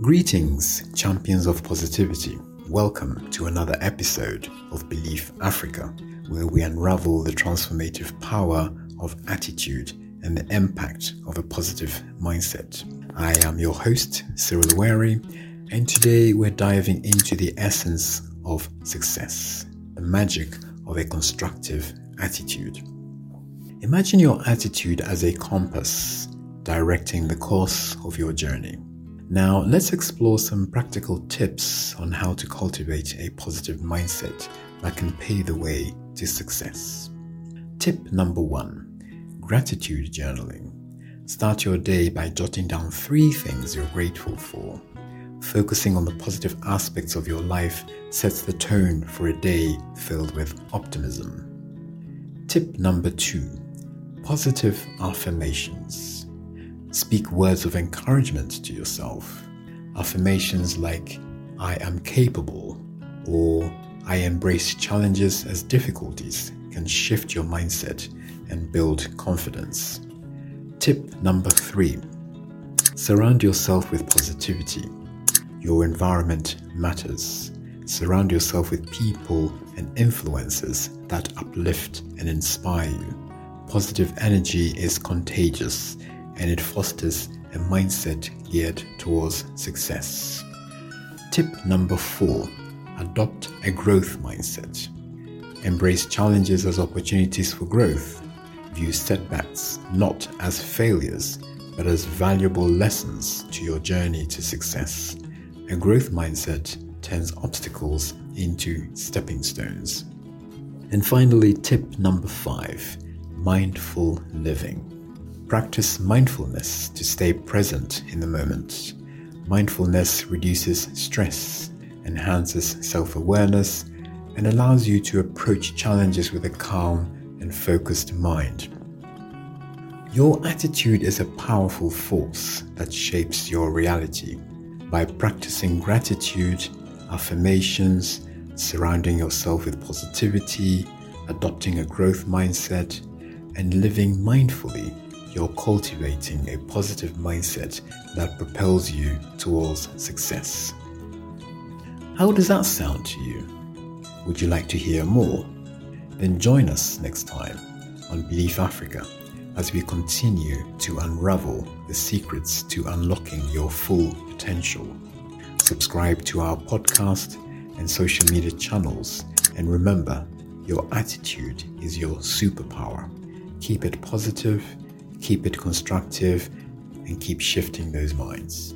Greetings, champions of positivity. Welcome to another episode of Belief Africa, where we unravel the transformative power of attitude and the impact of a positive mindset. I am your host, Cyril Wary, and today we're diving into the essence of success, the magic of a constructive attitude. Imagine your attitude as a compass directing the course of your journey. Now, let's explore some practical tips on how to cultivate a positive mindset that can pave the way to success. Tip number one gratitude journaling. Start your day by jotting down three things you're grateful for. Focusing on the positive aspects of your life sets the tone for a day filled with optimism. Tip number two positive affirmations. Speak words of encouragement to yourself. Affirmations like, I am capable, or I embrace challenges as difficulties can shift your mindset and build confidence. Tip number three surround yourself with positivity. Your environment matters. Surround yourself with people and influences that uplift and inspire you. Positive energy is contagious and it fosters a mindset geared towards success. Tip number four adopt a growth mindset. Embrace challenges as opportunities for growth. View setbacks not as failures, but as valuable lessons to your journey to success. A growth mindset turns obstacles into stepping stones. And finally, tip number five mindful living. Practice mindfulness to stay present in the moment. Mindfulness reduces stress, enhances self awareness, and allows you to approach challenges with a calm and focused mind. Your attitude is a powerful force that shapes your reality. By practicing gratitude, affirmations, surrounding yourself with positivity, adopting a growth mindset, and living mindfully, you're cultivating a positive mindset that propels you towards success. How does that sound to you? Would you like to hear more? Then join us next time on Belief Africa as we continue to unravel the secrets to unlocking your full potential. Subscribe to our podcast and social media channels, and remember, your attitude is your superpower. Keep it positive keep it constructive, and keep shifting those minds.